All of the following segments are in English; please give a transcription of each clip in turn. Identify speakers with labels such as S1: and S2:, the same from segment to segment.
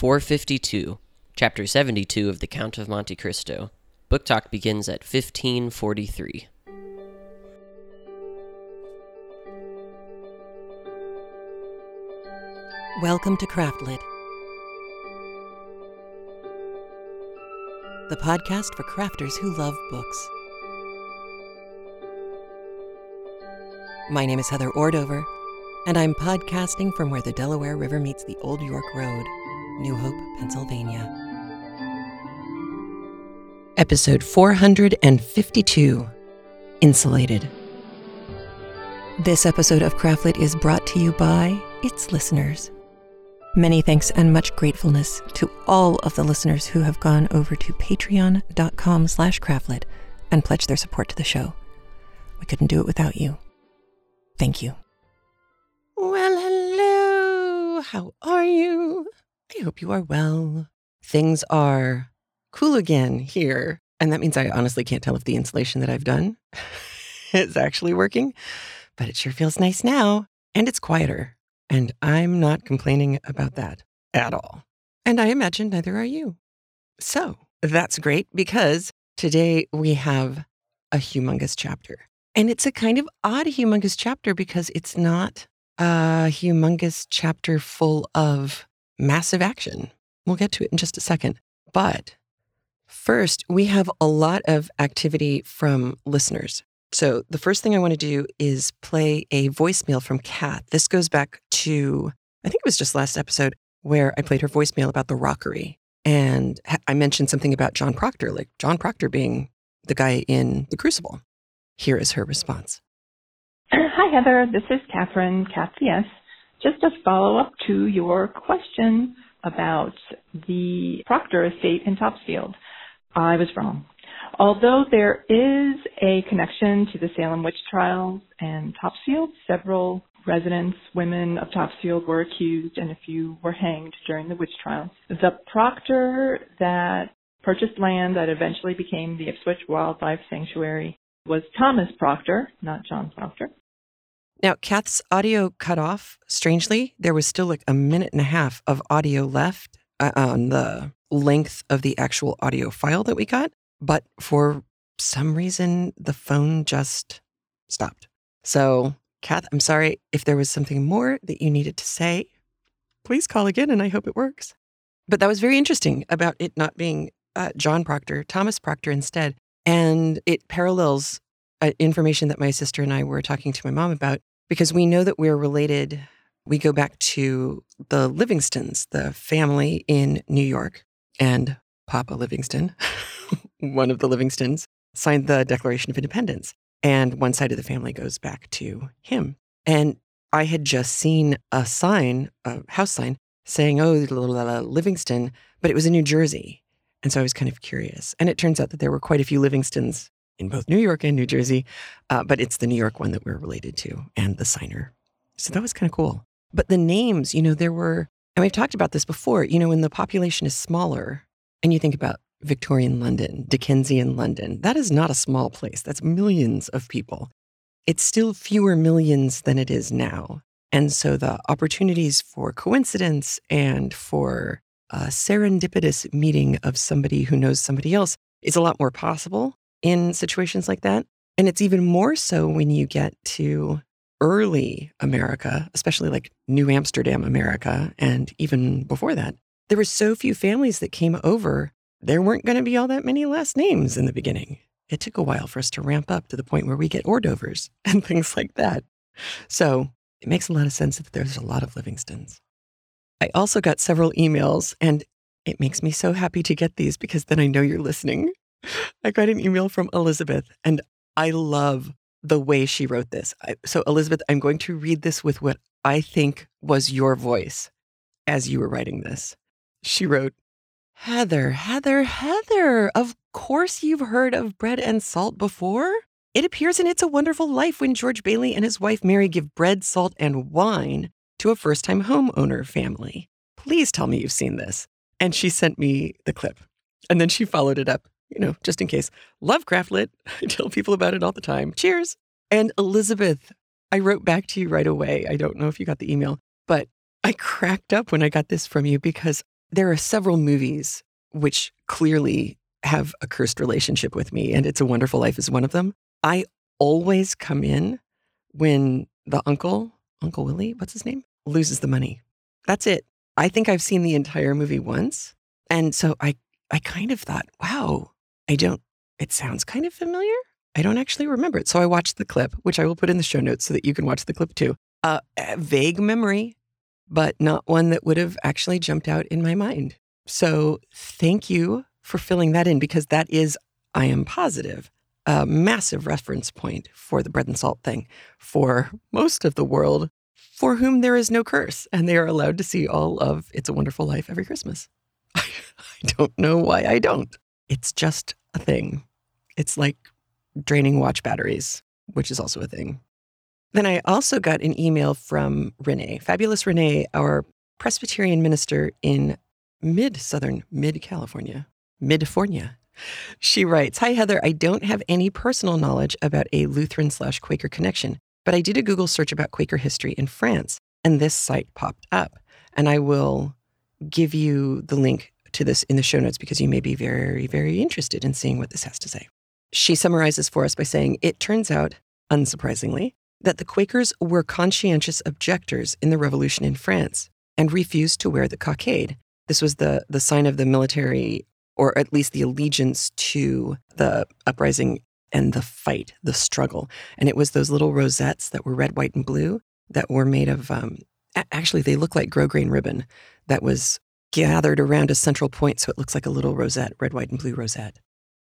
S1: 452, Chapter 72 of The Count of Monte Cristo. Book talk begins at 1543.
S2: Welcome to Craftlit, the podcast for crafters who love books. My name is Heather Ordover, and I'm podcasting from where the Delaware River meets the Old York Road, New Hope, Pennsylvania. Episode 452 Insulated. This episode of Craftlit is brought to you by its listeners. Many thanks and much gratefulness to all of the listeners who have gone over to patreon.com slash craftlit and pledged their support to the show. We couldn't do it without you. Thank you. Well, hello. How are you? I hope you are well. Things are cool again here. And that means I honestly can't tell if the insulation that I've done is actually working, but it sure feels nice now. And it's quieter. And I'm not complaining about that at all. And I imagine neither are you. So that's great because today we have a humongous chapter. And it's a kind of odd humongous chapter because it's not a humongous chapter full of massive action. We'll get to it in just a second. But first, we have a lot of activity from listeners. So the first thing I want to do is play a voicemail from Kat. This goes back to, I think it was just last episode, where I played her voicemail about the rockery. And I mentioned something about John Proctor, like John Proctor being the guy in The Crucible. Here is her response.
S3: Hi, Heather. This is Catherine, Kathy S. Just a follow up to your question about the Proctor estate in Topsfield. I was wrong. Although there is a connection to the Salem witch trials and Topsfield, several residents, women of Topsfield were accused and a few were hanged during the witch trials. The proctor that purchased land that eventually became the Ipswich Wildlife Sanctuary was Thomas Proctor, not John Proctor.
S2: Now, Kath's audio cut off. Strangely, there was still like a minute and a half of audio left uh, on the length of the actual audio file that we got. But for some reason, the phone just stopped. So, Kath, I'm sorry if there was something more that you needed to say. Please call again, and I hope it works. But that was very interesting about it not being uh, John Proctor, Thomas Proctor instead. And it parallels uh, information that my sister and I were talking to my mom about because we know that we're related. We go back to the Livingstons, the family in New York, and Papa Livingston, one of the Livingstons, signed the Declaration of Independence. And one side of the family goes back to him. And I had just seen a sign, a house sign, saying, oh, Livingston, but it was in New Jersey. And so I was kind of curious. And it turns out that there were quite a few Livingstons in both New York and New Jersey, uh, but it's the New York one that we're related to and the signer. So that was kind of cool. But the names, you know, there were, and we've talked about this before, you know, when the population is smaller and you think about Victorian London, Dickensian London, that is not a small place. That's millions of people. It's still fewer millions than it is now. And so the opportunities for coincidence and for a serendipitous meeting of somebody who knows somebody else is a lot more possible in situations like that. And it's even more so when you get to early America, especially like New Amsterdam America, and even before that. There were so few families that came over there weren't going to be all that many last names in the beginning. It took a while for us to ramp up to the point where we get Ordovers and things like that. So it makes a lot of sense that there's a lot of Livingstons. I also got several emails, and it makes me so happy to get these because then I know you're listening. I got an email from Elizabeth, and I love the way she wrote this. I, so, Elizabeth, I'm going to read this with what I think was your voice as you were writing this. She wrote, Heather, Heather, Heather. Of course you've heard of bread and salt before. It appears in It's a Wonderful Life when George Bailey and his wife Mary give bread, salt, and wine to a first time homeowner family. Please tell me you've seen this. And she sent me the clip. And then she followed it up, you know, just in case. Love Craftlit. I tell people about it all the time. Cheers. And Elizabeth, I wrote back to you right away. I don't know if you got the email, but I cracked up when I got this from you because there are several movies which clearly have a cursed relationship with me, and It's a Wonderful Life is one of them. I always come in when the uncle, Uncle Willie, what's his name, loses the money. That's it. I think I've seen the entire movie once. And so I, I kind of thought, wow, I don't, it sounds kind of familiar. I don't actually remember it. So I watched the clip, which I will put in the show notes so that you can watch the clip too. Uh, a vague memory, but not one that would have actually jumped out in my mind. So thank you for filling that in because that is, I am positive, a massive reference point for the bread and salt thing for most of the world for whom there is no curse and they are allowed to see all of It's a Wonderful Life every Christmas. I, don't know why I don't. It's just a thing. It's like draining watch batteries, which is also a thing. Then I also got an email from Renee, fabulous Renee, our Presbyterian minister in mid Southern, mid California, Midfornia. She writes Hi, Heather. I don't have any personal knowledge about a Lutheran slash Quaker connection, but I did a Google search about Quaker history in France, and this site popped up. And I will give you the link to this in the show notes because you may be very, very interested in seeing what this has to say. She summarizes for us by saying It turns out, unsurprisingly, that the Quakers were conscientious objectors in the revolution in France and refused to wear the cockade. This was the, the sign of the military, or at least the allegiance to the uprising and the fight, the struggle. And it was those little rosettes that were red, white, and blue that were made of, um, actually, they look like grosgrain ribbon that was gathered around a central point. So it looks like a little rosette, red, white, and blue rosette.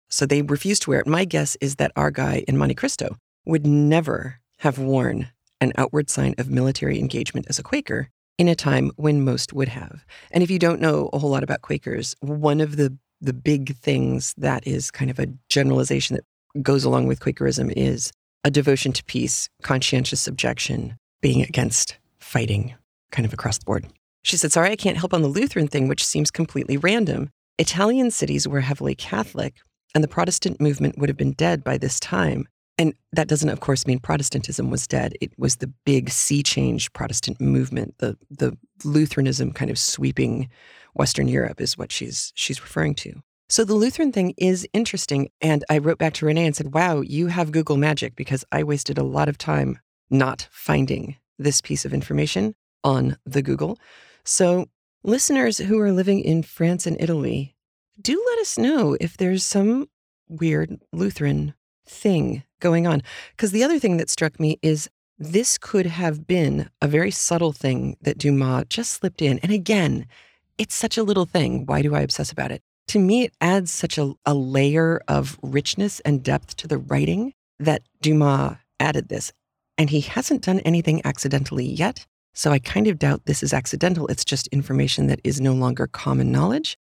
S2: So they refused to wear it. My guess is that our guy in Monte Cristo would never have worn an outward sign of military engagement as a Quaker in a time when most would have. And if you don't know a whole lot about Quakers, one of the the big things that is kind of a generalization that goes along with Quakerism is a devotion to peace, conscientious objection, being against fighting kind of across the board. She said, Sorry, I can't help on the Lutheran thing, which seems completely random. Italian cities were heavily Catholic, and the Protestant movement would have been dead by this time. And that doesn't, of course, mean Protestantism was dead. It was the big sea change Protestant movement, the the Lutheranism kind of sweeping Western Europe is what she's she's referring to. So the Lutheran thing is interesting. And I wrote back to Renee and said, Wow, you have Google magic because I wasted a lot of time not finding this piece of information on the Google. So listeners who are living in France and Italy, do let us know if there's some weird Lutheran thing going on. Because the other thing that struck me is this could have been a very subtle thing that Dumas just slipped in. And again, it's such a little thing. Why do I obsess about it? To me, it adds such a, a layer of richness and depth to the writing that Dumas added this. And he hasn't done anything accidentally yet. So I kind of doubt this is accidental. It's just information that is no longer common knowledge.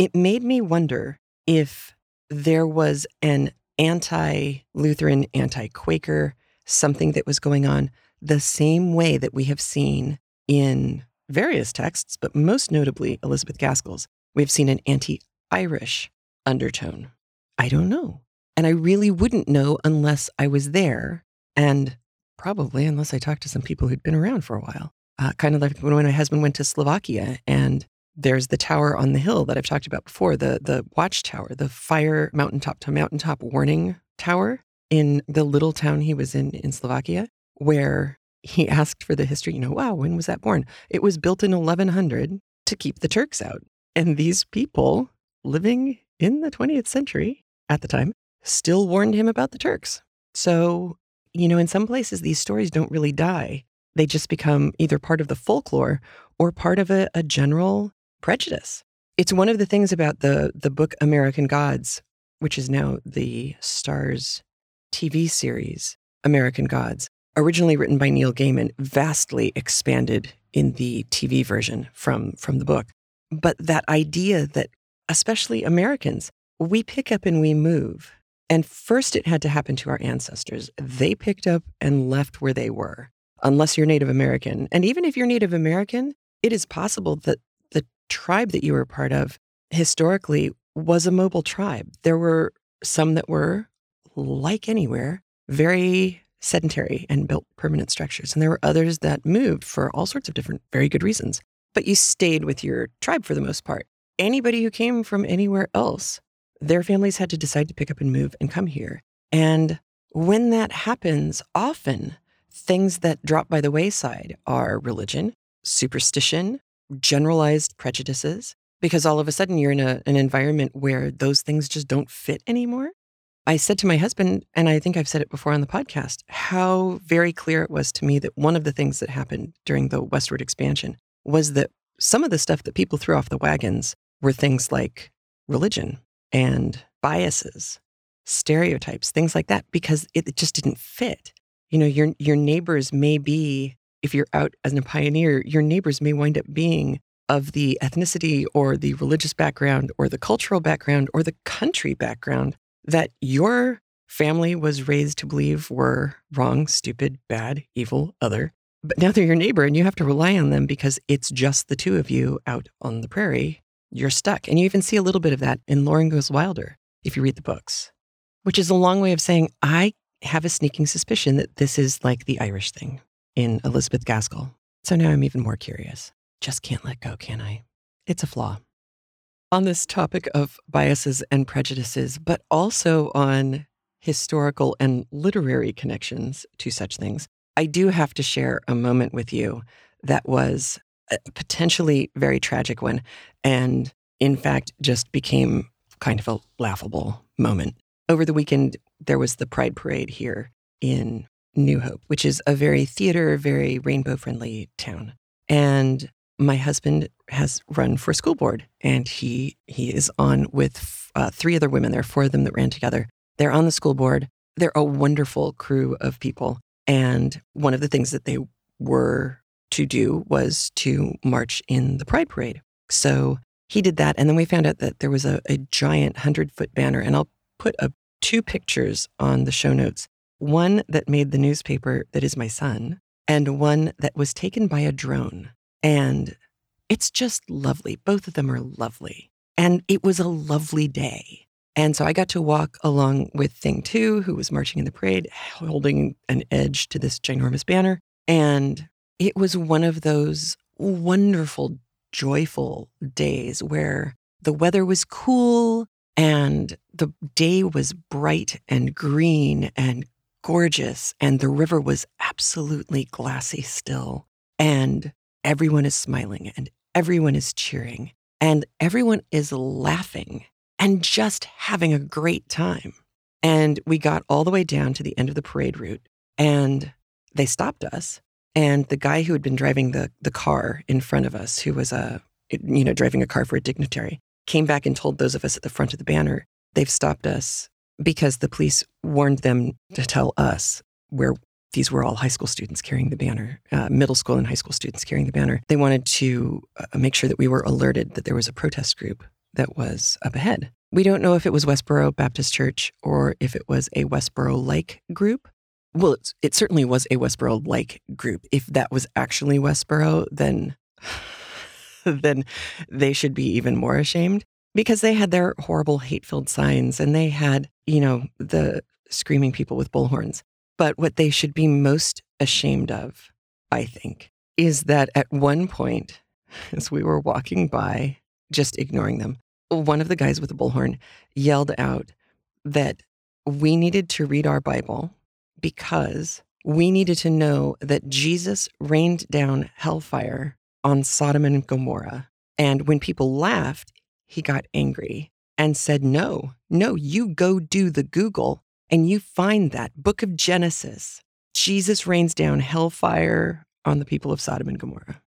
S2: It made me wonder if there was an anti Lutheran, anti Quaker, something that was going on the same way that we have seen in various texts, but most notably Elizabeth Gaskell's. We've seen an anti Irish undertone. I don't know. And I really wouldn't know unless I was there and probably unless I talked to some people who'd been around for a while. Uh, kind of like when my husband went to Slovakia and there's the tower on the hill that I've talked about before, the the watchtower, the fire mountaintop to mountaintop warning tower in the little town he was in in Slovakia, where he asked for the history. You know, wow, when was that born? It was built in 1100 to keep the Turks out. And these people living in the 20th century at the time still warned him about the Turks. So, you know, in some places, these stories don't really die. They just become either part of the folklore or part of a, a general prejudice. It's one of the things about the the book American Gods, which is now the Starz TV series American Gods, originally written by Neil Gaiman, vastly expanded in the TV version from from the book. But that idea that especially Americans, we pick up and we move. And first it had to happen to our ancestors. They picked up and left where they were, unless you're Native American. And even if you're Native American, it is possible that the tribe that you were part of historically was a mobile tribe. There were some that were, like anywhere, very sedentary and built permanent structures. And there were others that moved for all sorts of different, very good reasons. But you stayed with your tribe for the most part. anybody who came from anywhere else, their families had to decide to pick up and move and come here. And when that happens, often things that drop by the wayside are religion, superstition, generalized prejudices, because all of a sudden you're in a, an environment where those things just don't fit anymore. I said to my husband, and I think I've said it before on the podcast, how very clear it was to me that one of the things that happened during the westward expansion was that some of the stuff that people threw off the wagons were things like religion and biases, stereotypes, things like that, because it just didn't fit. You know, your your neighbors may be, if you're out as a pioneer, your neighbors may wind up being of the ethnicity or the religious background or the cultural background or the country background that your family was raised to believe were wrong, stupid, bad, evil, other. But now they're your neighbor and you have to rely on them because it's just the two of you out on the prairie. You're stuck. And you even see a little bit of that in Laura Ingalls Wilder if you read the books, which is a long way of saying, I have a sneaking suspicion that this is like the Irish thing in Elizabeth Gaskell. So now I'm even more curious. Just can't let go, can I? It's a flaw. On this topic of biases and prejudices, but also on historical and literary connections to such things, I do have to share a moment with you that was a potentially very tragic one. And in fact, just became kind of a laughable moment. Over the weekend, there was the Pride Parade here in New Hope, which is a very theater, very rainbow friendly town. And my husband has run for school board and he he is on with uh, three other women there are four of them that ran together. They're on the school board. They're a wonderful crew of people. And one of the things that they were to do was to march in the pride parade. So he did that and then we found out that there was a, a giant 100 foot banner and i'll put up two pictures on the show notes one that made the newspaper that is my son and one that was taken by a drone and it's just lovely. Both of them are lovely. And it was a lovely day. And so I got to walk along with Thing Two, who was marching in the parade, holding an edge to this ginormous banner. And it was one of those wonderful, joyful days where the weather was cool and the day was bright and green and gorgeous, and the river was absolutely glassy still. And everyone is smiling and everyone is cheering and everyone is laughing and just having a great time. And we got all the way down to the end of the parade route and they stopped us. And the guy who had been driving the, the car in front of us, who was a, you know, driving a car for a dignitary, came back and told those of us at the front of the banner, they've stopped us because the police warned them to tell us where these were all high school students carrying the banner, uh, middle school and high school students carrying the banner. They wanted to uh, make sure that we were alerted that there was a protest group that was up ahead. We don't know if it was Westboro Baptist Church or if it was a Westboro like group. Well, it certainly was a Westboro like group. If that was actually Westboro, then then they should be even more ashamed because they had their horrible hate-filled signs and they had, you know, the screaming people with bullhorns. But what they should be most ashamed of, I think, is that at one point, as we were walking by, just ignoring them, one of the guys with the bullhorn yelled out that we needed to read our Bible because we needed to know that Jesus rained down hellfire on Sodom and Gomorrah. And when people laughed, he got angry and said, No, no, you go do the Google and you find that book of Genesis, Jesus rains down hellfire on the people of Sodom and Gomorrah.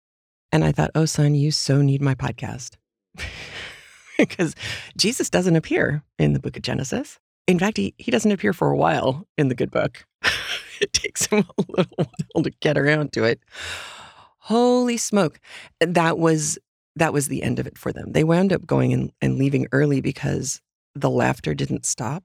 S2: And I thought, oh, son, you so need my podcast. because Jesus doesn't appear in the book of Genesis. In fact, he, he doesn't appear for a while in the good book. it takes him a little while to get around to it. Holy smoke. That was that was the end of it for them. They wound up going and, and leaving early because the laughter didn't stop.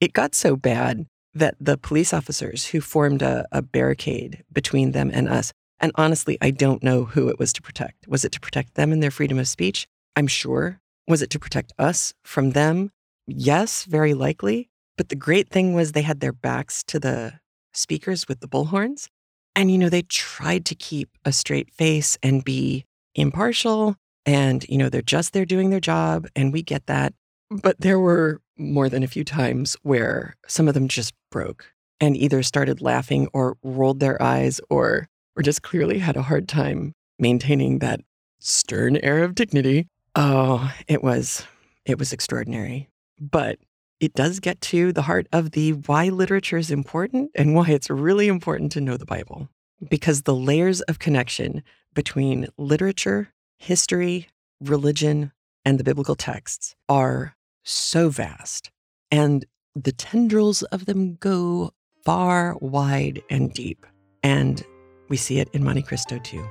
S2: It got so bad that the police officers who formed a, a, barricade between them and us, and honestly, I don't know who it was to protect. Was it to protect them and their freedom of speech? I'm sure. Was it to protect us from them? Yes, very likely. But the great thing was they had their backs to the speakers with the bullhorns. And, you know, they tried to keep a straight face and be impartial And, you know, they're just there doing their job, and we get that. But there were more than a few times where some of them just broke and either started laughing or rolled their eyes or, or just clearly had a hard time maintaining that stern air of dignity. Oh, it was it was extraordinary. But it does get to the heart of the why literature is important and why it's really important to know the Bible. Because the layers of connection between literature, history, religion, and the biblical texts are so vast. And the tendrils of them go far, wide, and deep. And we see it in Monte Cristo too.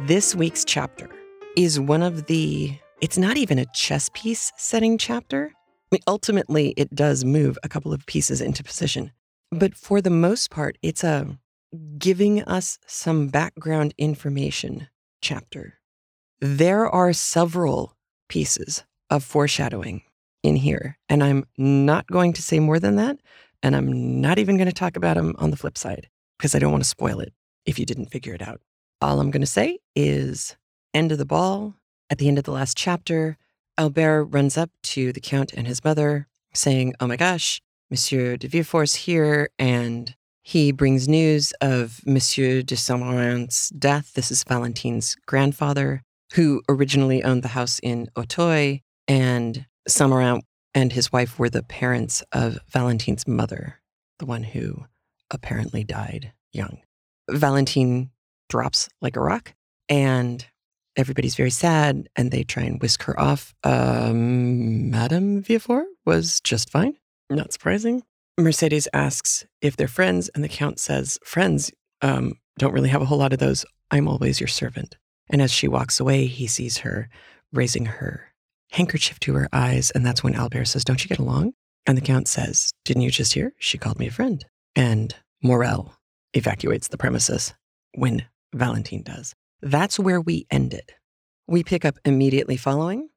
S2: This week's chapter is one of the, it's not even a chess piece setting chapter. I mean, ultimately, it does move a couple of pieces into position. But for the most part, it's a giving us some background information chapter. There are several pieces of foreshadowing in here, and I'm not going to say more than that. And I'm not even going to talk about them on the flip side because I don't want to spoil it if you didn't figure it out. All I'm going to say is end of the ball. At the end of the last chapter, Albert runs up to the Count and his mother, saying, Oh my gosh, Monsieur de Villefort's here, and he brings news of Monsieur de Saint Méran's death. This is Valentine's grandfather, who originally owned the house in Auteuil, and Saint Méran and his wife were the parents of Valentine's mother, the one who apparently died young. Valentine drops like a rock, and everybody's very sad, and they try and whisk her off. Um, Madame Villefort was just fine. Not surprising. Mercedes asks if they're friends, and the Count says, Friends, um, don't really have a whole lot of those. I'm always your servant. And as she walks away, he sees her raising her handkerchief to her eyes. And that's when Albert says, Don't you get along? And the Count says, Didn't you just hear? She called me a friend. And Morel evacuates the premises when Valentine does. That's where we ended. We pick up immediately following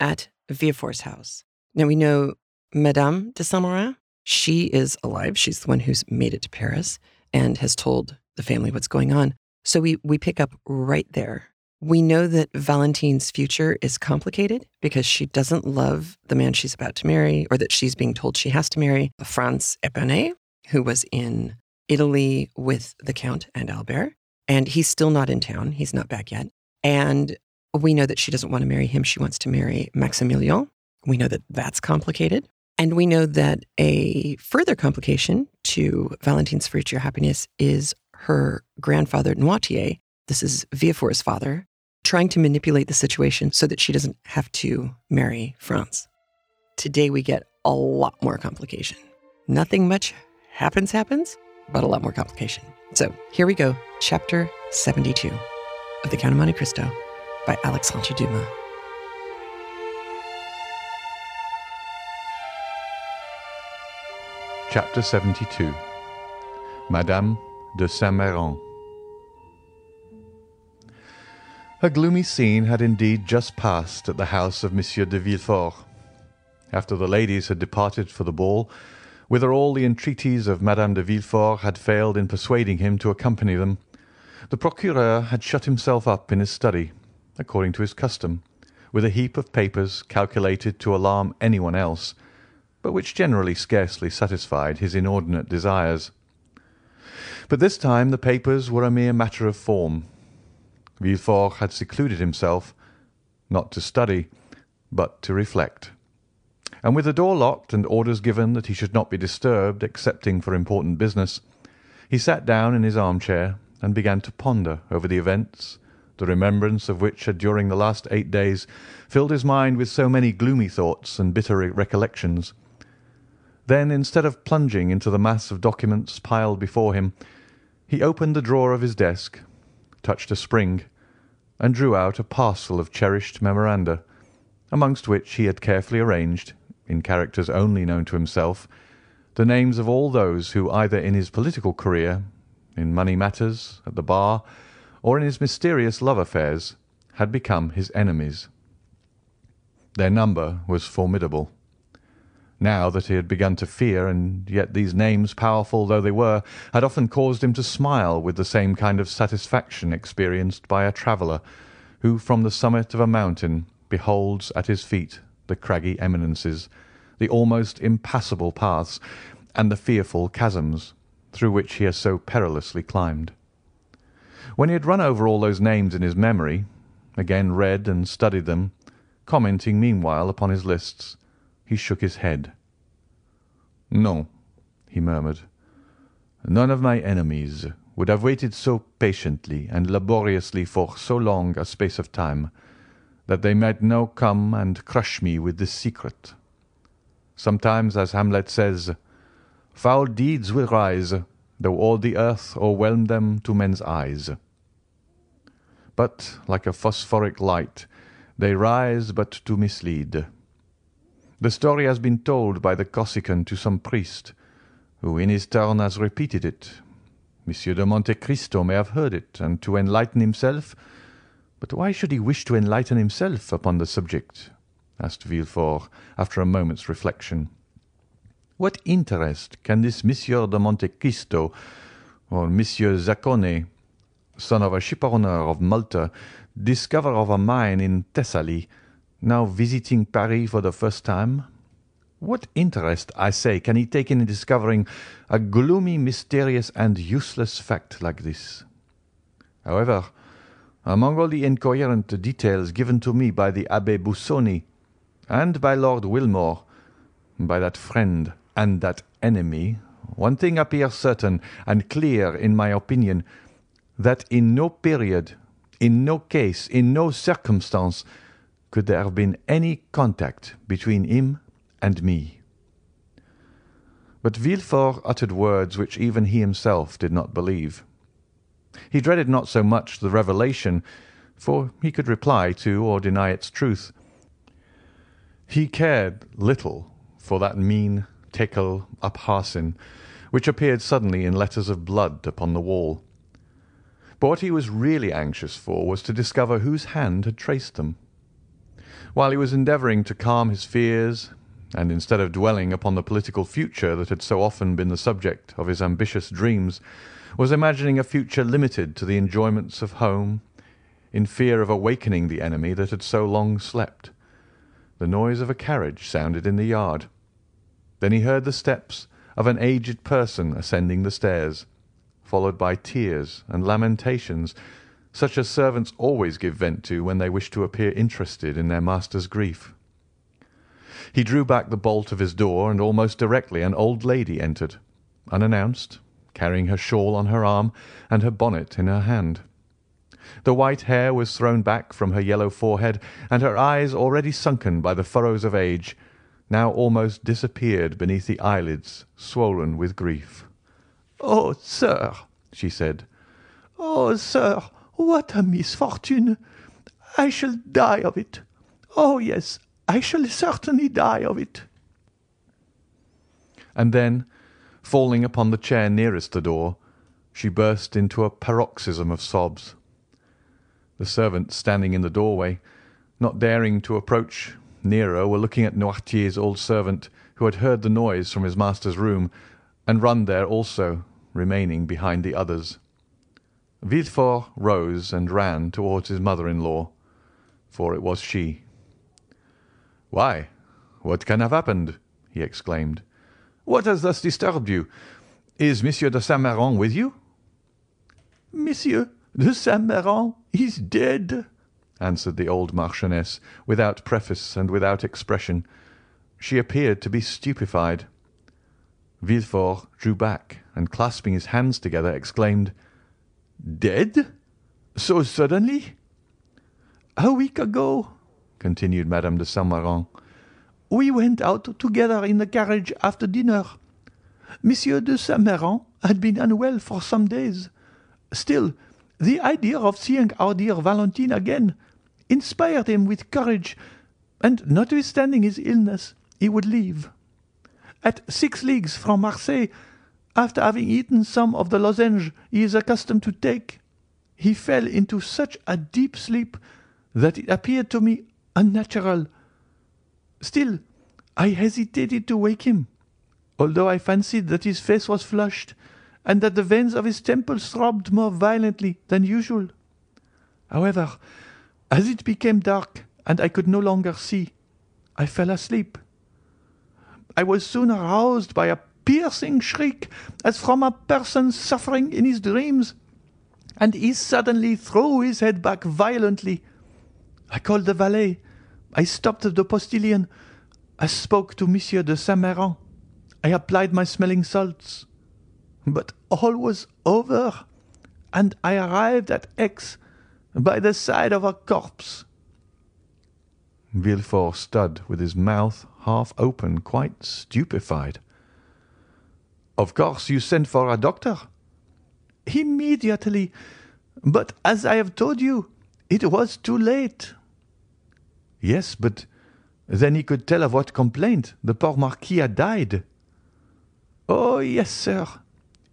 S2: at Villefort's house. Now we know Madame de Saint-Méran. She is alive. She's the one who's made it to Paris and has told the family what's going on. So we, we pick up right there. We know that Valentine's future is complicated because she doesn't love the man she's about to marry, or that she's being told she has to marry Franz Épinay, who was in Italy with the Count and Albert. And he's still not in town. He's not back yet. And we know that she doesn't want to marry him. She wants to marry Maximilian. We know that that's complicated. And we know that a further complication to Valentine's future happiness is her grandfather, Noirtier. This is Villefort's father, trying to manipulate the situation so that she doesn't have to marry Franz. Today we get a lot more complication. Nothing much happens, happens, but a lot more complication. So here we go, chapter 72 of The Count of Monte Cristo by Alexandre Dumas.
S4: Chapter 72 Madame de Saint Méran A gloomy scene had indeed just passed at the house of Monsieur de Villefort. After the ladies had departed for the ball, whither all the entreaties of Madame de Villefort had failed in persuading him to accompany them, the procureur had shut himself up in his study, according to his custom, with a heap of papers calculated to alarm anyone else, but which generally scarcely satisfied his inordinate desires. But this time the papers were a mere matter of form. Villefort had secluded himself, not to study, but to reflect and with the door locked and orders given that he should not be disturbed excepting for important business, he sat down in his armchair and began to ponder over the events, the remembrance of which had during the last eight days filled his mind with so many gloomy thoughts and bitter recollections. Then, instead of plunging into the mass of documents piled before him, he opened the drawer of his desk, touched a spring, and drew out a parcel of cherished memoranda, amongst which he had carefully arranged in characters only known to himself, the names of all those who either in his political career, in money matters, at the bar, or in his mysterious love affairs, had become his enemies. Their number was formidable. now that he had begun to fear, and yet these names, powerful though they were, had often caused him to smile with the same kind of satisfaction experienced by a traveller who from the summit of a mountain beholds at his feet the craggy eminences, the almost impassable paths, and the fearful chasms through which he has so perilously climbed. When he had run over all those names in his memory, again read and studied them, commenting meanwhile upon his lists, he shook his head. "No," he murmured. "None of my enemies would have waited so patiently and laboriously for so long a space of time, that they might now come and crush me with this secret. Sometimes, as Hamlet says, foul deeds will rise, though all the earth o'erwhelm them to men's eyes. But, like a phosphoric light, they rise but to mislead. The story has been told by the Corsican to some priest, who in his turn has repeated it. Monsieur de Monte Cristo may have heard it, and to enlighten himself but why should he wish to enlighten himself upon the subject? asked Villefort, after a moment's reflection. What interest can this Monsieur de Monte Cristo, or Monsieur Zaccone, son of a shipowner of Malta, discover of a mine in Thessaly, now visiting Paris for the first time? What interest, I say, can he take in discovering a gloomy, mysterious, and useless fact like this? However, among all the incoherent details given to me by the Abbé Busoni, and by Lord Wilmore, by that friend and that enemy, one thing appears certain and clear in my opinion, that in no period, in no case, in no circumstance, could there have been any contact between him and me. But Villefort uttered words which even he himself did not believe. He dreaded not so much the revelation, for he could reply to or deny its truth. He cared little for that Mene Tekel Upharsin, which appeared suddenly in letters of blood upon the wall. But what he was really anxious for was to discover whose hand had traced them. While he was endeavouring to calm his fears, and instead of dwelling upon the political future that had so often been the subject of his ambitious dreams, was imagining a future limited to the enjoyments of home, in fear of awakening the enemy that had so long slept, the noise of a carriage sounded in the yard. Then he heard the steps of an aged person ascending the stairs, followed by tears and lamentations such as servants always give vent to when they wish to appear interested in their master's grief. He drew back the bolt of his door, and almost directly an old lady entered, unannounced, carrying her shawl on her arm and her bonnet in her hand. The white hair was thrown back from her yellow forehead, and her eyes, already sunken by the furrows of age, now almost disappeared beneath the eyelids swollen with grief. "Oh, sir!" she said. "Oh, sir! What a misfortune! I shall die of it. Oh, yes, I shall certainly die of it." And then, falling upon the chair nearest the door, she burst into a paroxysm of sobs. The servants standing in the doorway, not daring to approach nearer, were looking at Noirtier's old servant, who had heard the noise from his master's room, and run there also, remaining behind the others. Villefort rose and ran towards his mother-in-law, for it was she. "Why, what can have happened?" he exclaimed. "What has thus disturbed you? Is Monsieur de Saint Méran with you?"
S5: "Monsieur de Saint Méran is dead," answered the old marchioness,
S4: without preface and without expression. She appeared to be stupefied. Villefort drew back, and clasping his hands together, exclaimed.
S5: "Dead? So suddenly?"
S2: "A week ago,"
S4: continued Madame de Saint Méran.
S5: "We went out together in the carriage after dinner. Monsieur de Saint Méran had been unwell for some days. Still, the idea of seeing our dear Valentine again inspired him with courage, and notwithstanding his illness, he would leave. At six leagues from Marseilles after having eaten some of the lozenge he is accustomed to take, he fell into such a deep sleep that it appeared to me unnatural. Still, I hesitated to wake him, although I fancied that his face was flushed and that the veins of his temples throbbed more violently than usual. However, as it became dark and I could no longer see, I fell asleep. I was soon aroused by a piercing shriek as from a person suffering in his dreams, and he suddenly threw his head back violently. I called the valet. I stopped at the postilion. I spoke to Monsieur de Saint Méran. I applied my smelling salts. But all was over, and I arrived at Aix by the side of a corpse.
S4: Villefort stood with his mouth half open, quite stupefied. Of course you sent for a doctor?
S5: Immediately. But as I have told you, it was too late.
S4: Yes, but then he could tell of what complaint the poor Marquis had died.
S5: Oh, yes, sir.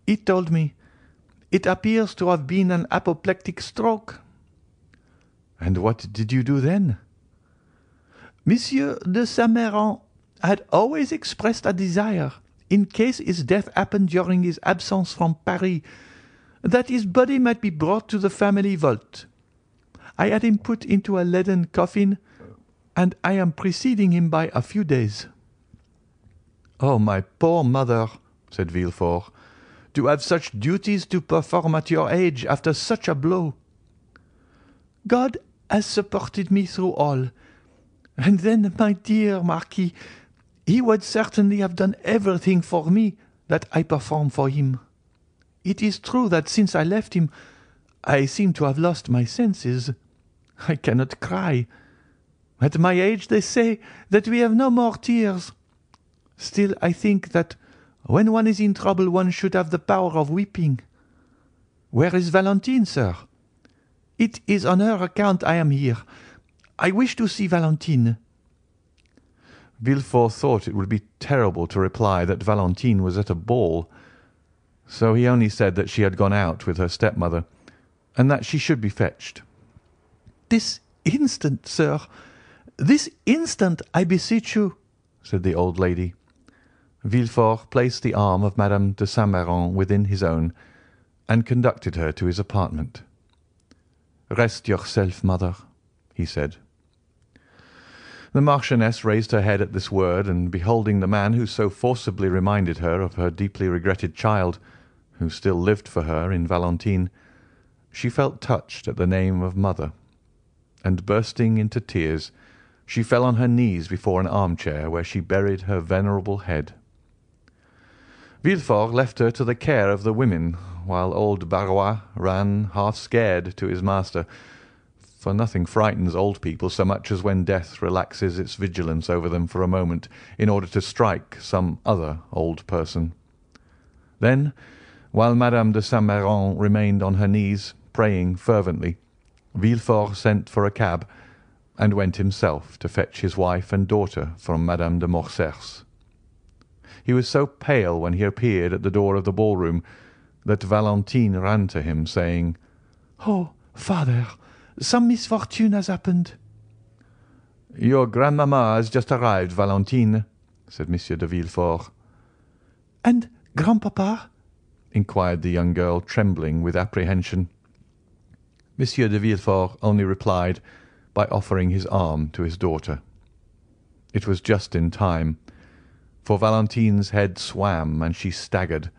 S5: He told me. It appears to have been an apoplectic stroke.
S4: And what did you do then?
S5: Monsieur de Saint Méran had always expressed a desire, in case his death happened during his absence from Paris, that his body might be brought to the family vault. I had him put into a leaden coffin, and I am preceding him by a few days.
S4: Oh, my poor mother, said Villefort, to have such duties to perform at your age after such a blow.
S5: God has supported me through all. And then, my dear Marquis, he would certainly have done everything for me that I perform for him. It is true that since I left him, I seem to have lost my senses. I cannot cry. At my age, they say that we have no more tears. Still, I think that when one is in trouble, one should have the power of weeping. Where is Valentine, sir? It is on her account I am here. I wish to see Valentine.
S4: Villefort thought it would be terrible to reply that Valentine was at a ball, so he only said that she had gone out with her stepmother, and that she should be fetched.
S5: This instant, sir, this instant, I beseech you, said the old lady.
S4: Villefort placed the arm of Madame de Saint Méran within his own, and conducted her to his apartment. Rest yourself, mother, he said. The Marchioness raised her head at this word, and beholding the man who so forcibly reminded her of her deeply regretted child, who still lived for her in Valentine, she felt touched at the name of mother, and bursting into tears, she fell on her knees before an armchair, where she buried her venerable head. Villefort left her to the care of the women, while old Barrois ran, half scared, to his master, for nothing frightens old people so much as when death relaxes its vigilance over them for a moment in order to strike some other old person. Then, while Madame de Saint Méran remained on her knees, praying fervently, Villefort sent for a cab, and went himself to fetch his wife and daughter from Madame de Morcerf's. He was so pale when he appeared at the door of the ballroom that Valentine ran to him, saying,
S5: "Oh, father, some misfortune has happened."
S4: "Your grandmamma has just arrived, Valentine," said Monsieur de Villefort.
S5: "And grandpapa?"
S4: inquired the young girl, trembling with apprehension. Monsieur de Villefort only replied by offering his arm to his daughter. It was just in time for Valentine's head swam and she staggered.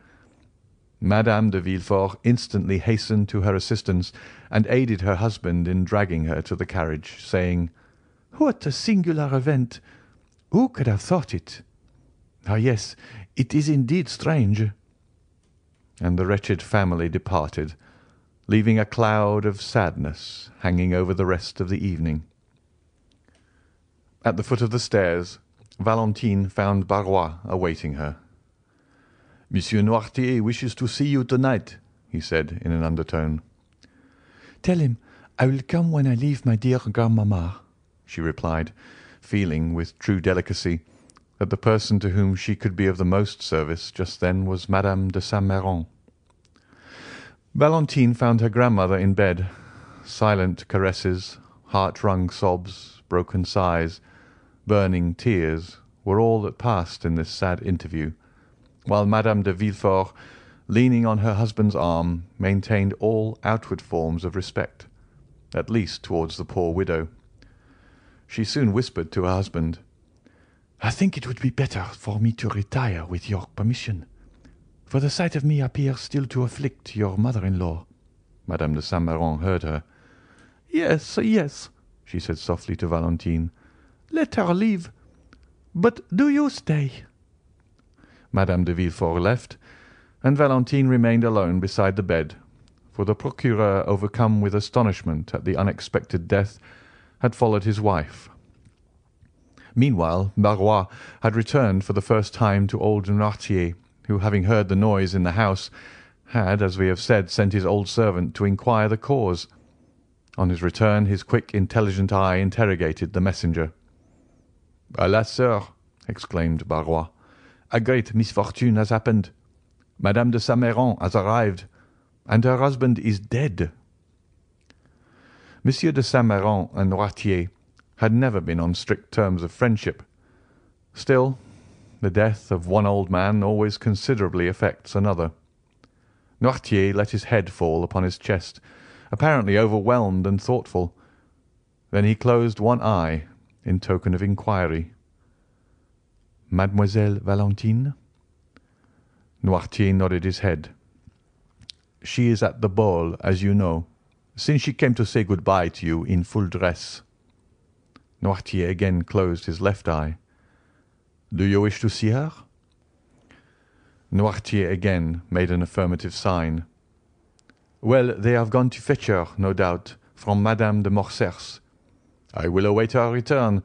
S4: Madame de Villefort instantly hastened to her assistance and aided her husband in dragging her to the carriage, saying,
S5: "What a singular event! Who could have thought it? Ah, yes, it is indeed strange."
S4: And the wretched family departed, leaving a cloud of sadness hanging over the rest of the evening. At the foot of the stairs Valentine found Barrois awaiting her.
S6: Monsieur Noirtier wishes to see you tonight, he said in an undertone.
S5: Tell him I will come when I leave my dear grandmamma,
S4: she replied, feeling, with true delicacy, that the person to whom she could be of the most service just then was Madame de Saint Méran. Valentine found her grandmother in bed. Silent caresses, heart-wrung sobs, broken sighs, burning tears were all that passed in this sad interview, while Madame de Villefort, leaning on her husband's arm, maintained all outward forms of respect, at least towards the poor widow. She soon whispered to her husband,
S5: I think it would be better for me to retire with your permission, for the sight of me appears still to afflict your mother-in-law.
S4: Madame de Saint Méran heard her.
S5: Yes, yes, she said softly to Valentine. Let her leave. But do you stay.
S4: Madame de Villefort left, and Valentine remained alone beside the bed, for the procureur, overcome with astonishment at the unexpected death, had followed his wife. Meanwhile, Barrois had returned for the first time to old Noirtier, who, having heard the noise in the house, had, as we have said, sent his old servant to inquire the cause. On his return his quick, intelligent eye interrogated the messenger.
S6: "Alas, sir!" exclaimed Barrois, "a great misfortune has happened. Madame de Saint Méran has arrived, and her husband is dead."
S4: Monsieur de Saint Méran and Noirtier had never been on strict terms of friendship. Still, the death of one old man always considerably affects another. Noirtier let his head fall upon his chest, apparently overwhelmed and thoughtful. Then he closed one eye in token of inquiry.
S6: "Mademoiselle Valentine?"
S4: Noirtier nodded his head.
S6: "She is at the ball, as you know, since she came to say good-bye to you in full dress."
S4: Noirtier again closed his left eye.
S6: "Do you wish to see her?"
S4: Noirtier again made an affirmative sign.
S6: "Well, they have gone to fetch her, no doubt, from Madame de Morcerf's. I will await her return,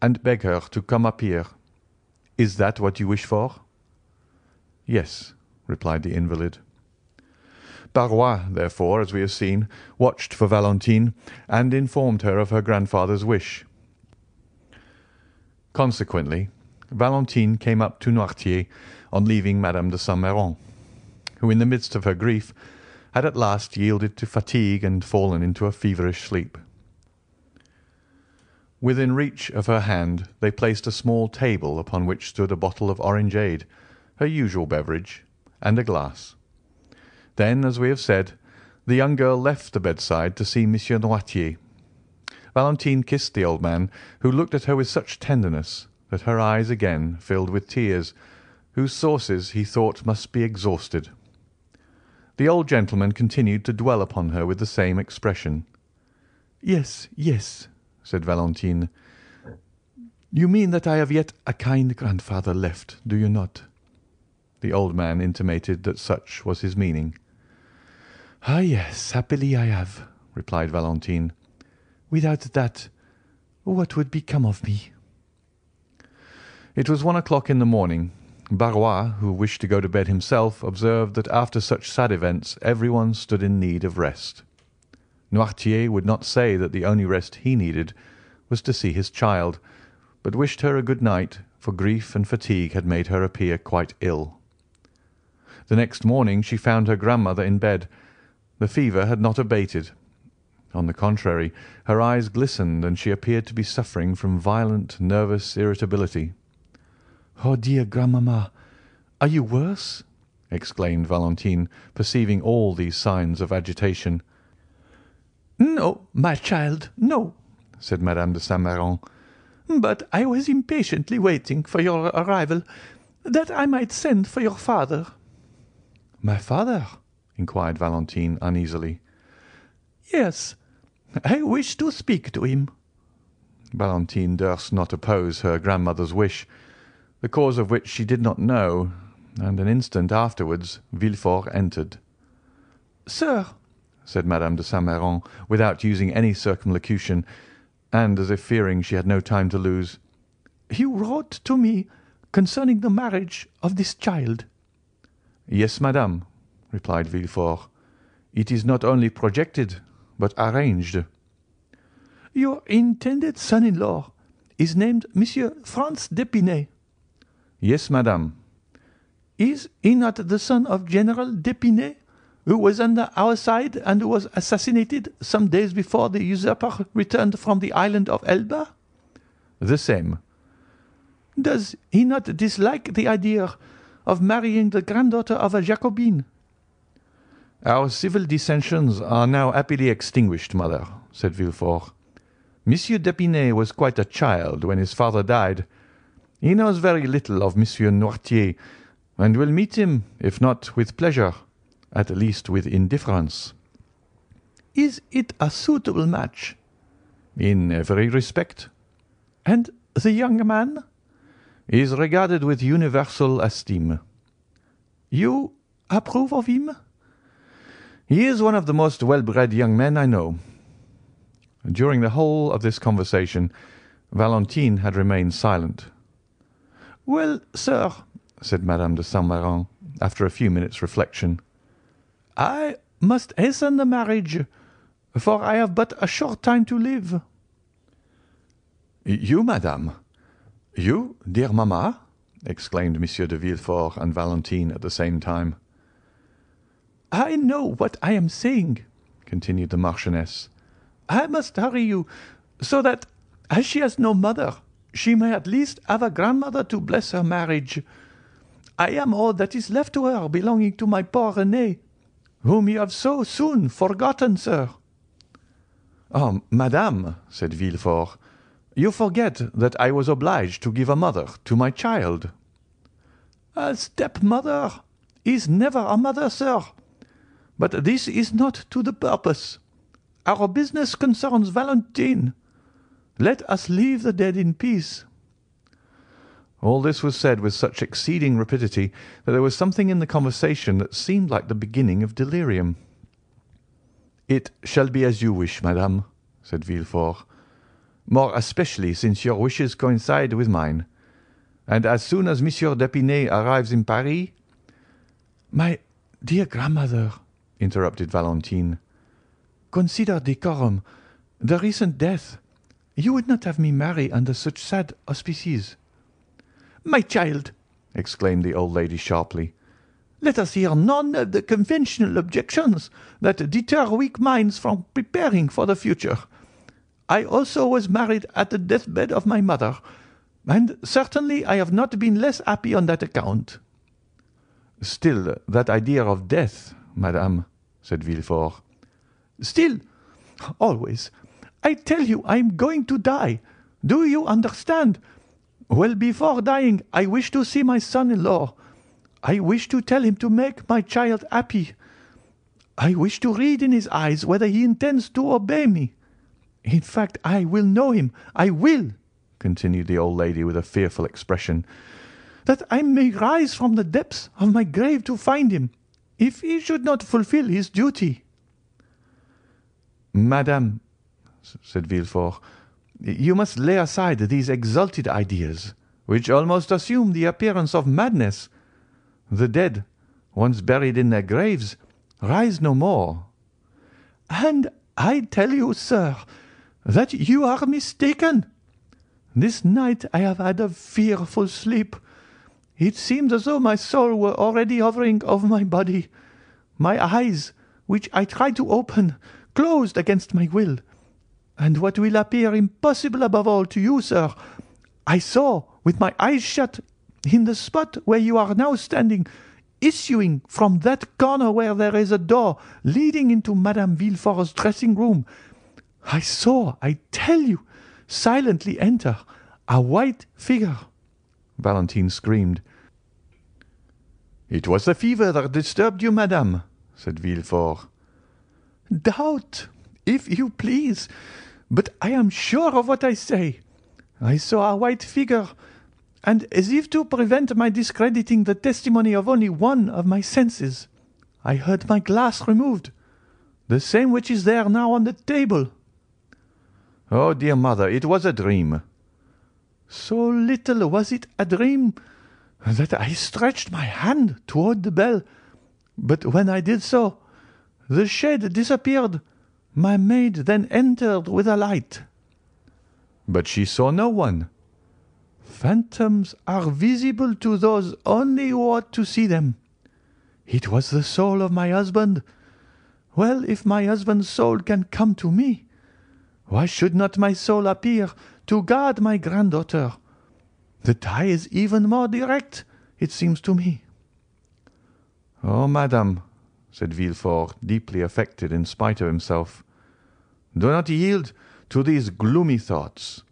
S6: and beg her to come up here. Is that what you wish for?"
S4: "Yes," replied the invalid. Barrois, therefore, as we have seen, watched for Valentine, and informed her of her grandfather's wish. Consequently, Valentine came up to Noirtier on leaving Madame de Saint Méran, who, in the midst of her grief, had at last yielded to fatigue and fallen into a feverish sleep. Within reach of her hand they placed a small table upon which stood a bottle of orangeade, her usual beverage, and a glass. Then, as we have said, the young girl left the bedside to see Monsieur Noirtier. Valentine kissed the old man, who looked at her with such tenderness that her eyes again filled with tears, whose sources he thought must be exhausted. The old gentleman continued to dwell upon her with the same expression.
S5: "Yes, yes," said Valentine. "You mean that I have yet a kind grandfather left, do you not?"
S4: The old man intimated that such was his meaning.
S5: "Ah, yes, happily I have," replied Valentine. Without that, what would become of me?"
S4: It was one o'clock in the morning. Barrois, who wished to go to bed himself, observed that after such sad events everyone stood in need of rest. Noirtier would not say that the only rest he needed was to see his child, but wished her a good night, for grief and fatigue had made her appear quite ill. The next morning she found her grandmother in bed. The fever had not abated, on the contrary, her eyes glistened, and she appeared to be suffering from violent nervous irritability.
S5: "Oh, dear grandmamma, are you worse?"
S4: exclaimed Valentine, perceiving all these signs of agitation.
S5: "No, my child, no," said Madame de Saint Méran. "But I was impatiently waiting for your arrival, that I might send for your father."
S4: "My father?" inquired Valentine uneasily.
S5: "Yes. I wish to speak to him."
S4: Valentine durst not oppose her grandmother's wish, the cause of which she did not know, and an instant afterwards Villefort entered.
S5: "Sir,"
S4: said Madame de Saint Méran, without using any circumlocution, and as if fearing she had no time to lose,
S5: "you wrote to me concerning the marriage of this child."
S4: "Yes, madame," replied Villefort. "It is not only projected, but arranged."
S5: "Your intended son-in-law is named Monsieur Franz d'Épinay?"
S4: "Yes, madame."
S5: "Is he not the son of General d'Épinay, who was under our side and who was assassinated some days before the usurper returned from the island of Elba?"
S4: "The same." Does he not dislike the idea of marrying the granddaughter of a Jacobin?
S7: Our civil dissensions are now happily extinguished, mother, said Villefort. Monsieur d'Épinay was quite a child when his father died. He knows very little of Monsieur Noirtier, and will meet him, if not with pleasure, at least with indifference.
S4: Is it a suitable match?
S7: In every respect.
S4: And the young man?
S7: Is regarded with universal esteem.
S4: You approve of him?
S7: He is one of the most well-bred young men I know. During the whole of this conversation, Valentine had remained silent.
S4: Well, sir, said Madame de Saint Méran, after a few minutes' reflection, I must hasten the marriage, for I have but a short time to live.
S7: You, madame? You, dear mamma? exclaimed Monsieur de Villefort and Valentine at the same time.
S4: I know what I am saying, continued the Marchioness. I must hurry you, so that, as she has no mother, she may at least have a grandmother to bless her marriage. I am all that is left to her belonging to my poor Renée, whom you have so soon forgotten, sir.
S7: Oh, madame, said Villefort, you forget that I was obliged to give a mother to my child.
S4: A stepmother is never a mother, sir. But this is not to the purpose. Our business concerns Valentine. Let us leave the dead in peace.
S7: All this was said with such exceeding rapidity that there was something in the conversation that seemed like the beginning of delirium. "It shall be as you wish, madame," said Villefort, "more especially since your wishes coincide with mine. And as soon as Monsieur d'Épinay arrives in Paris—"
S4: "My dear grandmother," interrupted Valentine, "consider decorum. The recent death. You would not have me marry under such sad auspices." "My child," exclaimed the old lady sharply, "let us hear none of the conventional objections that deter weak minds from preparing for the future. I also was married at the deathbed of my mother, and certainly I have not been less happy on that account."
S7: "Still, that idea of death, madame," said Villefort.
S4: "Still, always. I tell you I am going to die. Do you understand? Well, before dying, I wish to see my son-in-law. I wish to tell him to make my child happy. I wish to read in his eyes whether he intends to obey me. In fact, I will know him. I will," continued the old lady with a fearful expression, "that I may rise from the depths of my grave to find him, if he should not fulfil his duty."
S7: "Madame," said Villefort, you must lay aside these exalted ideas, which almost assume the appearance of madness. The dead, once buried in their graves, rise no more."
S4: "And I tell you, sir, that you are mistaken. This night I have had a fearful sleep. It seemed as though my soul were already hovering over my body. My eyes, which I tried to open, closed against my will and what will appear impossible above all to you, sir, I saw with my eyes shut, in the spot where you are now standing, issuing from that corner where there is a door leading into Madame Villefort's dressing room, I saw, I tell you, silently enter a white figure.
S7: Valentine screamed. "It was the fever that disturbed you, madame," said Villefort.
S4: "Doubt, if you please but I am sure of what I say. I saw a white figure, and as if to prevent my discrediting the testimony of only one of my senses, I heard my glass removed, the same which is there now on the table."
S7: "Oh, dear mother, it was a dream."
S4: "So little was it a dream that I stretched my hand toward the bell, but when I did so, the shade disappeared my maid then entered with a light."
S7: "But she saw no one."
S4: "Phantoms are visible to those only who ought to see them. It was the soul of my husband. Well, if my husband's soul can come to me, why should not my soul appear to guard my granddaughter?
S8: The tie is even more direct, it seems to me.
S4: Oh, madame, said Villefort, deeply affected in spite of himself, do not yield to these gloomy thoughts.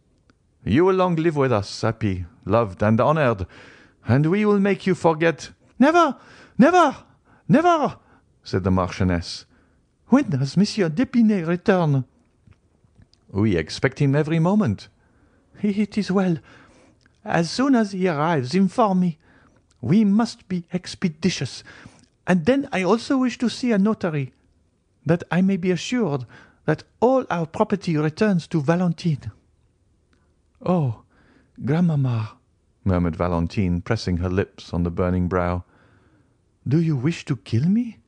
S4: You will long live with us, happy, loved, and honoured, and we will make you forget.
S8: Never, never, never, said the Marchioness. When does Monsieur d'Épinay return?
S4: We expect him every moment.
S8: It is well. As soon as he arrives, inform me. We must be expeditious. And then I also wish to see a notary, that I may be assured that all our property returns to Valentine. Oh, grandmamma, murmured Valentine, pressing her lips on the burning brow, do you wish to kill me?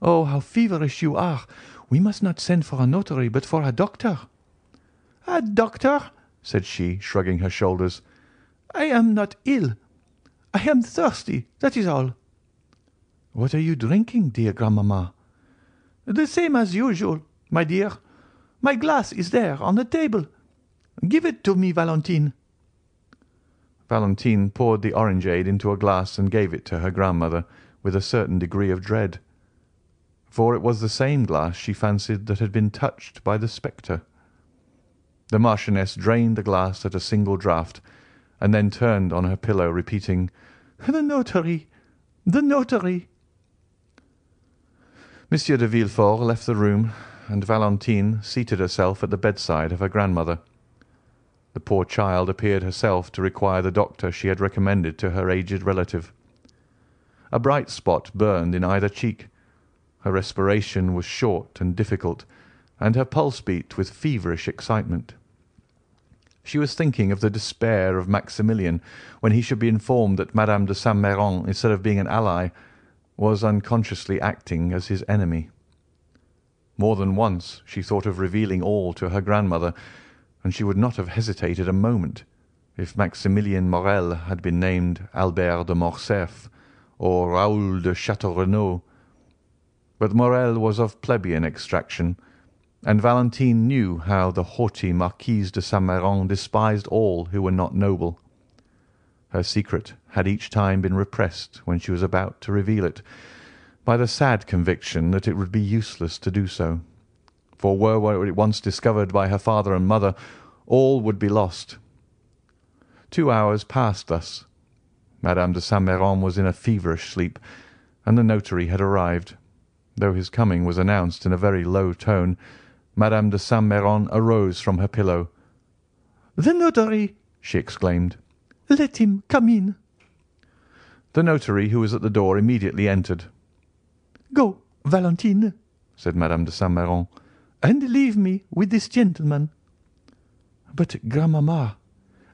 S8: Oh, how feverish you are! We must not send for a notary, but for a doctor. A doctor? said she, shrugging her shoulders. I am not ill. I am thirsty, that is all. What are you drinking, dear grandmamma? The same as usual, my dear. My glass is there on the table. Give it to me, Valentine.
S4: Valentine poured the orangeade into a glass and gave it to her grandmother with a certain degree of dread for it was the same glass she fancied that had been touched by the spectre. The Marchioness drained the glass at a single draught, and then turned on her pillow, repeating, "The notary! The notary!" Monsieur de Villefort left the room, and Valentine seated herself at the bedside of her grandmother. The poor child appeared herself to require the doctor she had recommended to her aged relative. A bright spot burned in either cheek, her respiration was short and difficult, and her pulse beat with feverish excitement. She was thinking of the despair of Maximilian when he should be informed that Madame de Saint Méran, instead of being an ally, was unconsciously acting as his enemy. More than once she thought of revealing all to her grandmother, and she would not have hesitated a moment if Maximilian Morrel had been named Albert de Morcerf or Raoul de Château but Morrel was of plebeian extraction, and Valentine knew how the haughty Marquise de Saint Méran despised all who were not noble. Her secret had each time been repressed when she was about to reveal it, by the sad conviction that it would be useless to do so, for were it once discovered by her father and mother, all would be lost. Two hours passed thus. Madame de Saint Méran was in a feverish sleep, and the notary had arrived. Though his coming was announced in a very low tone, Madame de Saint Méran arose from her pillow.
S8: "The notary!" she exclaimed. "Let him come in."
S4: The notary, who was at the door, immediately entered.
S8: "Go, Valentine," said Madame de Saint Méran, "and leave me with this gentleman." "But, grandmamma—"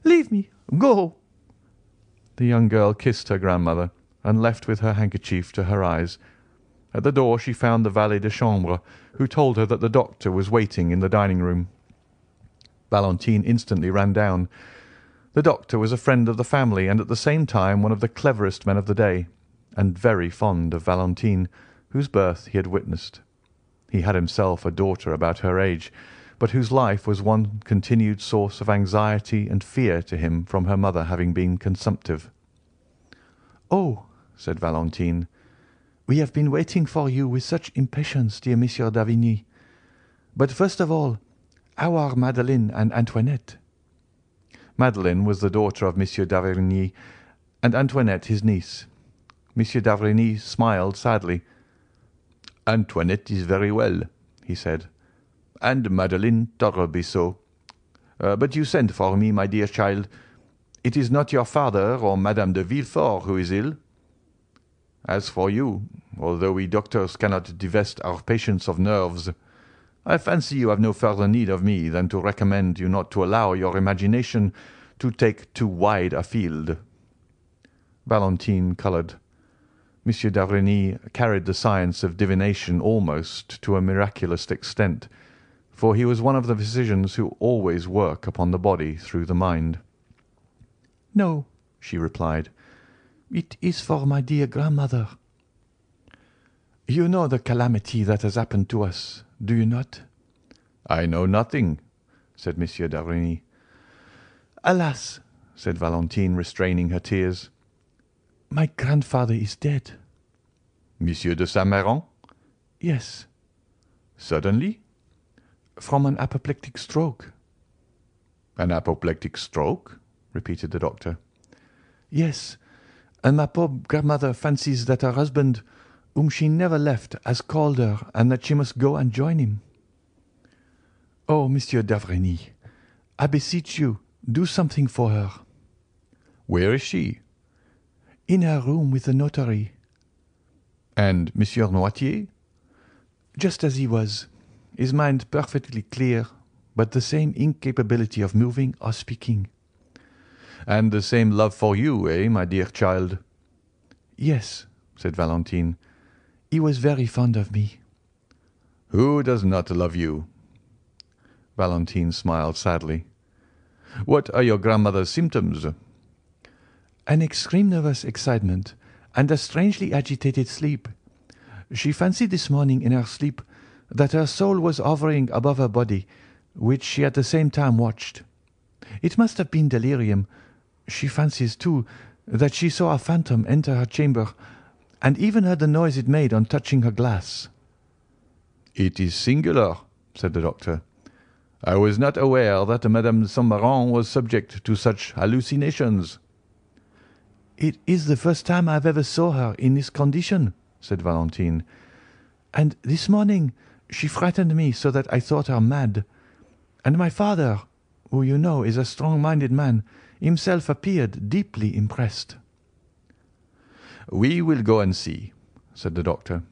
S8: "Leave me. Go."
S4: The young girl kissed her grandmother, and left with her handkerchief to her eyes. At the door she found the valet de chambre, who told her that the doctor was waiting in the dining-room. Valentine instantly ran down. The doctor was a friend of the family, and at the same time one of the cleverest men of the day, and very fond of Valentine, whose birth he had witnessed. He had himself a daughter about her age, but whose life was one continued source of anxiety and fear to him from her mother having been consumptive.
S8: "Oh!" said Valentine, we have been waiting for you with such impatience, dear Monsieur d'Avrigny. But first of all, how are Madeleine and Antoinette?"
S4: Madeleine was the daughter of Monsieur d'Avrigny, and Antoinette his niece. Monsieur d'Avrigny smiled sadly. "Antoinette is very well," he said, "and Madeleine tolerably so. Uh, but you sent for me, my dear child. It is not your father or Madame de Villefort who is ill. As for you, although we doctors cannot divest our patients of nerves, I fancy you have no further need of me than to recommend you not to allow your imagination to take too wide a field." Valentine coloured. Monsieur d'Avrigny carried the science of divination almost to a miraculous extent, for he was one of the physicians who always work upon the body through the mind.
S8: "No," she replied. It is for my dear grandmother. You know the calamity that has happened to us, do you not?"
S4: "I know nothing," said Monsieur d'Avrigny.
S8: "Alas!"
S4: said Valentine, restraining her tears.
S9: My grandfather is dead.
S4: Monsieur de Saint Méran?
S9: Yes.
S4: Suddenly?
S9: From an apoplectic stroke.
S4: An apoplectic stroke? repeated the doctor.
S9: Yes, and my poor grandmother fancies that her husband, whom she never left, has called her, and that she must go and join him. Oh, Monsieur d'Avrigny, I beseech you, do something for her.
S4: Where is she?
S9: In her room with the notary.
S4: And Monsieur Noirtier?
S9: Just as he was, his mind perfectly clear, but the same incapability of moving or speaking.
S4: And the same love for you, eh, my dear child?
S9: Yes, said Valentine. He was very fond of me.
S4: Who does not love you?
S9: Valentine smiled sadly.
S4: What are your grandmother's symptoms?
S9: An extreme nervous excitement and a strangely agitated sleep. She fancied this morning in her sleep that her soul was hovering above her body, which she at the same time watched. It must have been delirium. She fancies, too, that she saw a phantom enter her chamber, and even heard the noise it made on touching her glass.
S4: It is singular, said the doctor. I was not aware that Madame Méran was subject to such hallucinations.
S9: It is the first time I have ever saw her in this condition, said Valentine. And this morning she frightened me so that I thought her mad. And my father, who you know is a strong-minded man, himself appeared deeply impressed.
S4: We will go and see, said the doctor.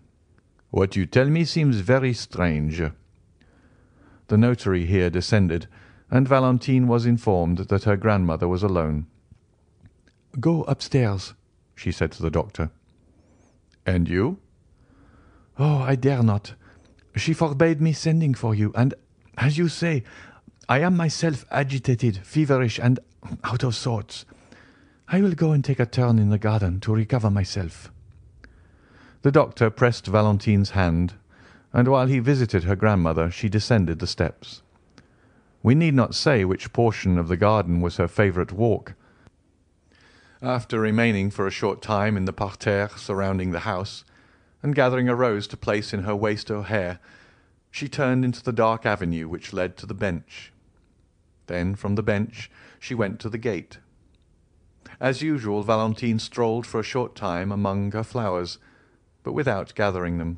S4: What you tell me seems very strange.
S9: The notary here descended, and Valentine was informed that her grandmother was alone. Go upstairs, she said to the doctor.
S4: And you?
S9: Oh, I dare not. She forbade me sending for you, and, as you say, I am myself agitated, feverish, and out of sorts. I will go and take a turn in the garden to recover myself.
S4: The doctor pressed Valentine's hand, and while he visited her grandmother she descended the steps. We need not say which portion of the garden was her favourite walk. After remaining for a short time in the parterre surrounding the house, and gathering a rose to place in her waist or hair, she turned into the dark avenue which led to the bench. Then from the bench she went to the gate. As usual, Valentine strolled for a short time among her flowers, but without gathering them.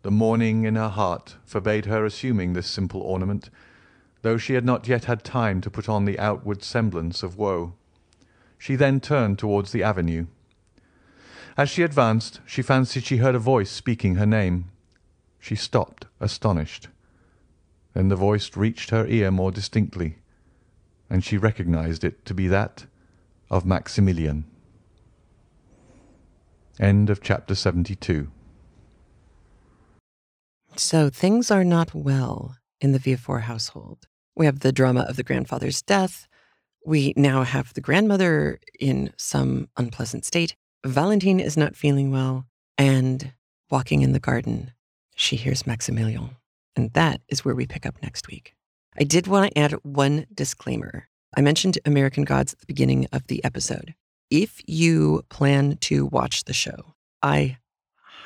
S4: The mourning in her heart forbade her assuming this simple ornament, though she had not yet had time to put on the outward semblance of woe. She then turned towards the avenue. As she advanced, she fancied she heard a voice speaking her name. She stopped, astonished. Then the voice reached her ear more distinctly, and she recognized it to be that of Maximilian. End of chapter 72.
S2: So things are not well in the Villefort household. We have the drama of the grandfather's death. We now have the grandmother in some unpleasant state. Valentine is not feeling well. And walking in the garden, she hears Maximilian. And that is where we pick up next week. I did want to add one disclaimer. I mentioned American Gods at the beginning of the episode. If you plan to watch the show, I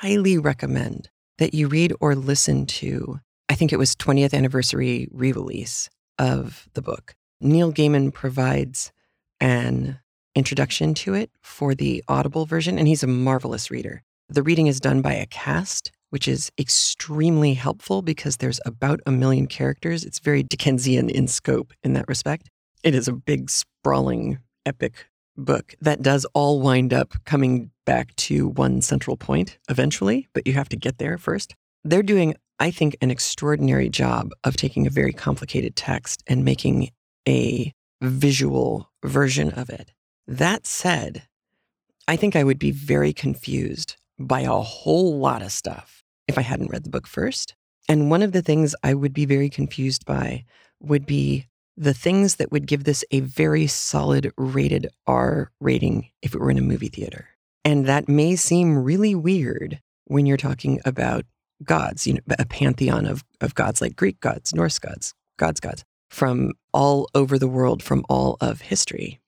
S2: highly recommend that you read or listen to, I think it was 20th anniversary re release of the book. Neil Gaiman provides an introduction to it for the Audible version, and he's a marvelous reader. The reading is done by a cast, which is extremely helpful because there's about a million characters. It's very Dickensian in scope in that respect. It is a big, sprawling, epic book that does all wind up coming back to one central point eventually, but you have to get there first. They're doing, I think, an extraordinary job of taking a very complicated text and making a visual version of it. That said, I think I would be very confused by a whole lot of stuff if I hadn't read the book first. And one of the things I would be very confused by would be the things that would give this a very solid rated R rating if it were in a movie theater. And that may seem really weird when you're talking about gods, you know, a pantheon of, of gods like Greek gods, Norse gods, gods, gods. from all over the world, from all of history.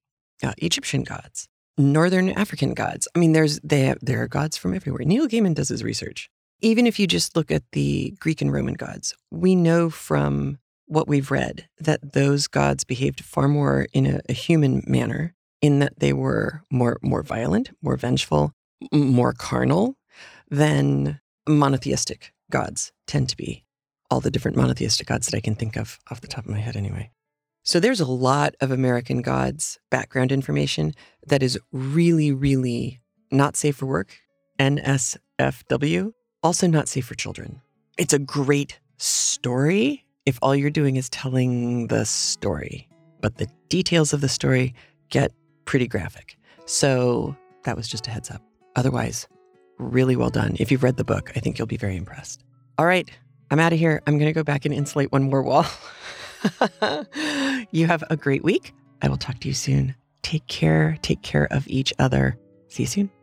S2: Uh, Egyptian gods, Northern African gods. I mean, there's they have, there are gods from everywhere. Neil Gaiman does his research. Even if you just look at the Greek and Roman gods, we know from what we've read that those gods behaved far more in a, a human manner, in that they were more more violent, more vengeful, more carnal than monotheistic gods tend to be. All the different monotheistic gods that I can think of off the top of my head, anyway. So there's a lot of American gods background information that is really, really not safe for work. NSFW, also not safe for children. It's a great story if all you're doing is telling the story, but the details of the story get pretty graphic. So that was just a heads up. Otherwise, really well done. If you've read the book, I think you'll be very impressed. All right, I'm out of here. I'm going to go back and insulate one more wall. you have a great week. I will talk to you soon. Take care. Take care of each other. See you soon.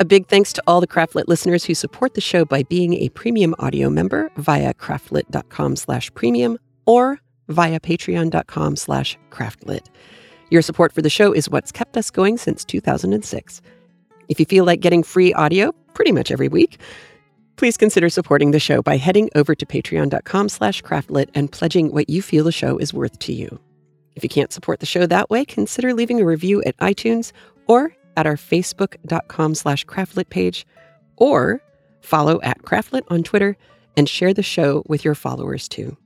S2: A big thanks to all the Craftlit listeners who support the show by being a premium audio member via craftlit.com slash premium or via patreon.com slash craftlit. Your support for the show is what's kept us going since 2006. If you feel like getting free audio pretty much every week, please consider supporting the show by heading over to patreon.com slash craftlit and pledging what you feel the show is worth to you. If you can't support the show that way, consider leaving a review at iTunes or at our facebook.com slash craftlit page, or follow at craftlit on Twitter and share the show with your followers too.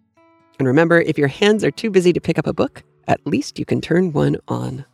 S2: And remember, if your hands are too busy to pick up a book, at least you can turn one on.